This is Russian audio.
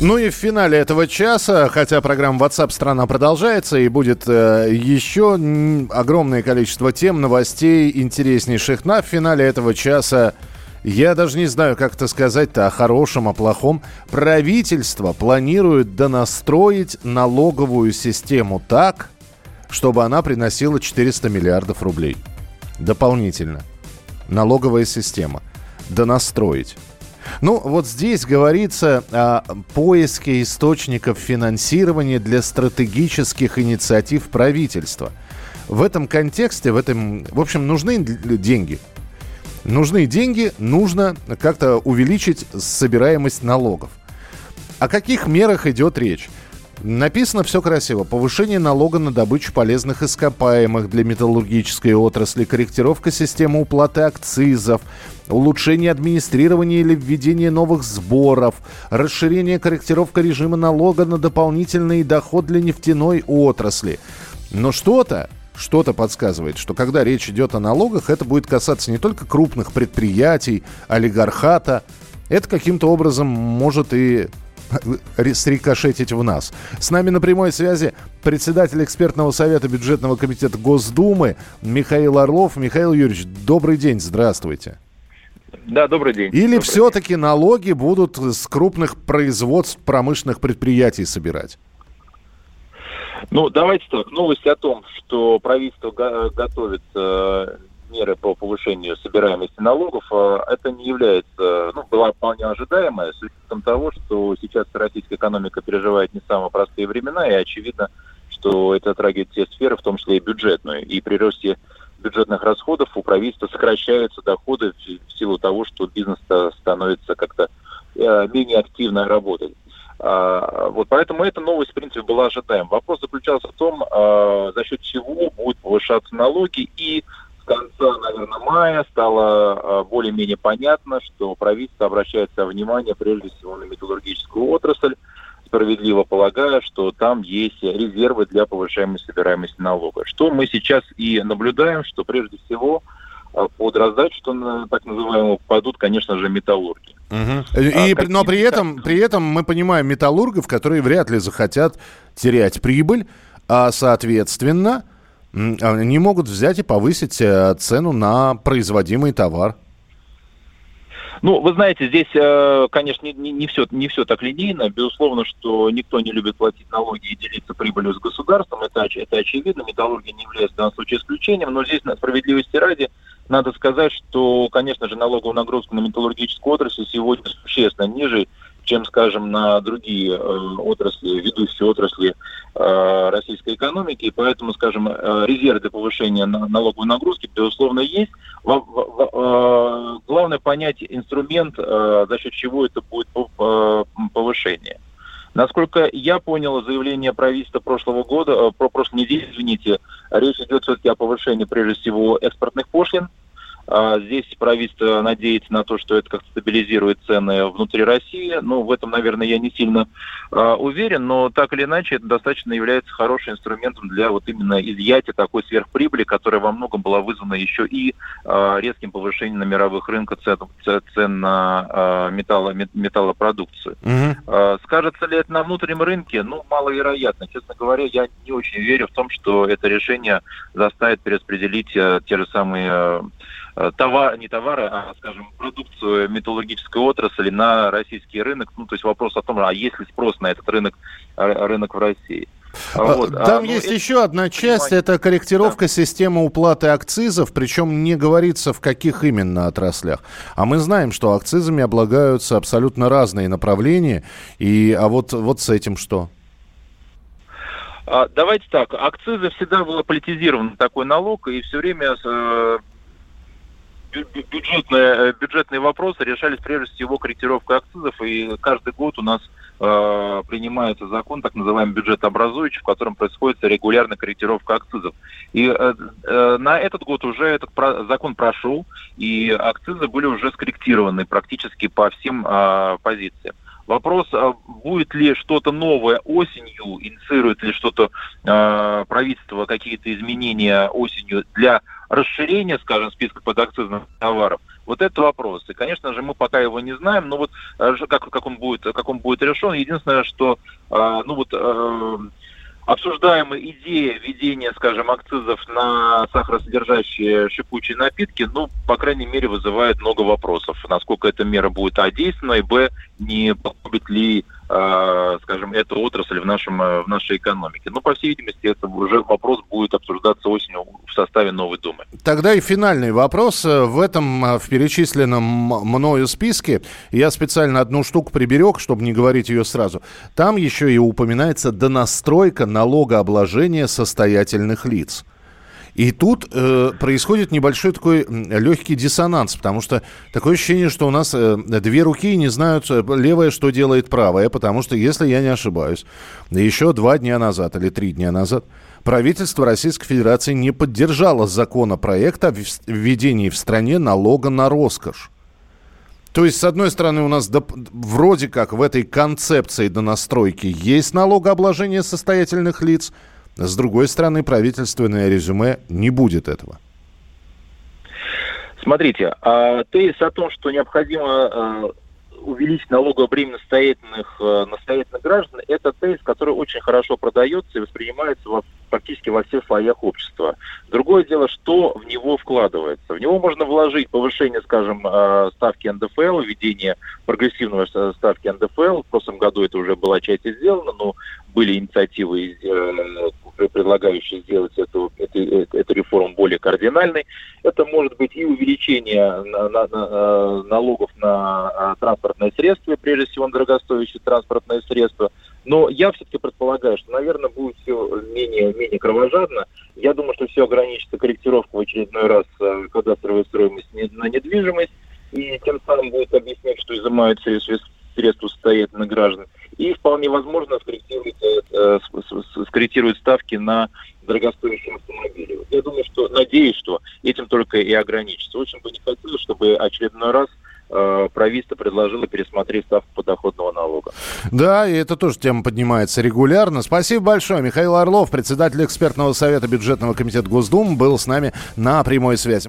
ну и в финале этого часа, хотя программа WhatsApp страна продолжается и будет э, еще огромное количество тем, новостей интереснейших. На финале этого часа я даже не знаю, как это сказать-то, о хорошем, о плохом. Правительство планирует донастроить налоговую систему так, чтобы она приносила 400 миллиардов рублей. Дополнительно. Налоговая система. Донастроить. Ну, вот здесь говорится о поиске источников финансирования для стратегических инициатив правительства. В этом контексте, в этом, в общем, нужны деньги. Нужны деньги, нужно как-то увеличить собираемость налогов. О каких мерах идет речь? Написано все красиво. Повышение налога на добычу полезных ископаемых для металлургической отрасли, корректировка системы уплаты акцизов, улучшение администрирования или введение новых сборов, расширение корректировка режима налога на дополнительный доход для нефтяной отрасли. Но что-то, что-то подсказывает, что когда речь идет о налогах, это будет касаться не только крупных предприятий, олигархата, это каким-то образом может и срикошетить в нас. С нами на прямой связи председатель экспертного совета бюджетного комитета Госдумы Михаил Орлов. Михаил Юрьевич, добрый день, здравствуйте. Да, добрый день. Или добрый все-таки день. налоги будут с крупных производств промышленных предприятий собирать? Ну, давайте так. Новость о том, что правительство готовит меры по повышению собираемости налогов, а это не является, ну, была вполне ожидаемая, с учетом того, что сейчас российская экономика переживает не самые простые времена, и очевидно, что это затрагивает все сферы, в том числе и бюджетную. И при росте бюджетных расходов у правительства сокращаются доходы в силу того, что бизнес становится как-то э, менее активно работать. А, вот поэтому эта новость, в принципе, была ожидаема. Вопрос заключался в том, а, за счет чего будут повышаться налоги и конца, наверное, мая стало а, более-менее понятно, что правительство обращает свое внимание прежде всего на металлургическую отрасль, справедливо полагая, что там есть резервы для повышаемой собираемости налога. Что мы сейчас и наблюдаем, что прежде всего а, под раздачу, так называемую, попадут, конечно же, металлурги. Угу. И, а, но при этом, при этом мы понимаем металлургов, которые вряд ли захотят терять прибыль, а соответственно не могут взять и повысить э, цену на производимый товар. Ну, вы знаете, здесь, э, конечно, не, не, все, не все так линейно. Безусловно, что никто не любит платить налоги и делиться прибылью с государством. Это, это очевидно. Металлургия не является в данном случае исключением. Но здесь, на справедливости ради, надо сказать, что, конечно же, налоговую нагрузку на металлургическую отрасль сегодня существенно ниже, чем, скажем, на другие э, отрасли, ведущие отрасли э, российской экономики. И поэтому, скажем, э, резервы для повышения на, налоговой нагрузки, безусловно, есть. Главное понять инструмент, за счет чего это будет повышение. Насколько я понял заявление правительства прошлого года, про прошлой недели, извините, речь идет все-таки о повышении, прежде всего, экспортных пошлин здесь правительство надеется на то, что это как-то стабилизирует цены внутри России. Ну, в этом, наверное, я не сильно а, уверен, но так или иначе это достаточно является хорошим инструментом для вот именно изъятия такой сверхприбыли, которая во многом была вызвана еще и а, резким повышением на мировых рынках цен, цен на а, металло, металлопродукцию. Угу. А, скажется ли это на внутреннем рынке? Ну, маловероятно. Честно говоря, я не очень верю в том, что это решение заставит перераспределить а, те же самые а, Э, товар, не товары, а, скажем, продукцию металлургической отрасли на российский рынок. Ну, то есть вопрос о том, а есть ли спрос на этот рынок, рынок в России. А, вот. А, Там а, ну, есть это... еще одна часть, это корректировка да. системы уплаты акцизов, причем не говорится в каких именно отраслях. А мы знаем, что акцизами облагаются абсолютно разные направления, и, а вот, вот с этим что? Давайте так, акцизы всегда был политизирован такой налог, и все время э, бюджетные, э, бюджетные вопросы решались прежде всего корректировкой акцизов, и каждый год у нас э, принимается закон, так называемый бюджет образующий, в котором происходит регулярная корректировка акцизов. И э, э, на этот год уже этот про, закон прошел, и акцизы были уже скорректированы практически по всем э, позициям. Вопрос, а будет ли что-то новое осенью, инициирует ли что-то э, правительство, какие-то изменения осенью для расширения, скажем, списка подакцизных товаров. Вот это вопрос. И, конечно же, мы пока его не знаем, но вот как, как, он, будет, как он будет решен. Единственное, что э, ну вот, э, обсуждаемая идея введения, скажем, акцизов на сахаросодержащие шипучие напитки, ну, по крайней мере, вызывает много вопросов. Насколько эта мера будет А действенной, Б, не погубит ли э, скажем, эту отрасль в, нашем, э, в нашей экономике. Ну, по всей видимости, это уже вопрос будет обсуждаться осенью в составе новой Думы. Тогда и финальный вопрос. В этом, э, в перечисленном мною списке, я специально одну штуку приберег, чтобы не говорить ее сразу. Там еще и упоминается донастройка налогообложения состоятельных лиц. И тут э, происходит небольшой такой легкий диссонанс, потому что такое ощущение, что у нас э, две руки не знают э, левая, что делает правая, потому что, если я не ошибаюсь, еще два дня назад или три дня назад правительство Российской Федерации не поддержало законопроект о введении в стране налога на роскошь. То есть, с одной стороны, у нас до, вроде как в этой концепции донастройки есть налогообложение состоятельных лиц – с другой стороны, правительственное резюме не будет этого. Смотрите, а тезис о том, что необходимо а, увеличить налогообременность состоятельных, э, настоятельных граждан, это тезис, который очень хорошо продается и воспринимается во, практически во всех слоях общества. Другое дело, что в него вкладывается. В него можно вложить повышение, скажем, э, ставки НДФЛ, введение прогрессивного ставки НДФЛ. В прошлом году это уже была часть сделана, но были инициативы, э, предлагающие сделать эту, эту, эту реформу более кардинальной. Это может быть и увеличение на, на, на, налогов на транспортные средства, прежде всего на дорогостоящие транспортные средства. Но я все-таки предполагаю, что, наверное, будет все менее, менее кровожадно. Я думаю, что все ограничится корректировкой в очередной раз э, кадастровой стоимости на недвижимость, и тем самым будет объяснять, что изымаются средства состоятельных граждан. И вполне возможно скорректирует, э, скорректирует ставки на дорогостоящие автомобили. Я думаю, что, надеюсь, что этим только и ограничится. Очень бы не хотелось, чтобы очередной раз Э, правительство предложило пересмотреть ставку подоходного налога. Да, и это тоже тема поднимается регулярно. Спасибо большое. Михаил Орлов, председатель экспертного совета бюджетного комитета Госдумы, был с нами на прямой связи.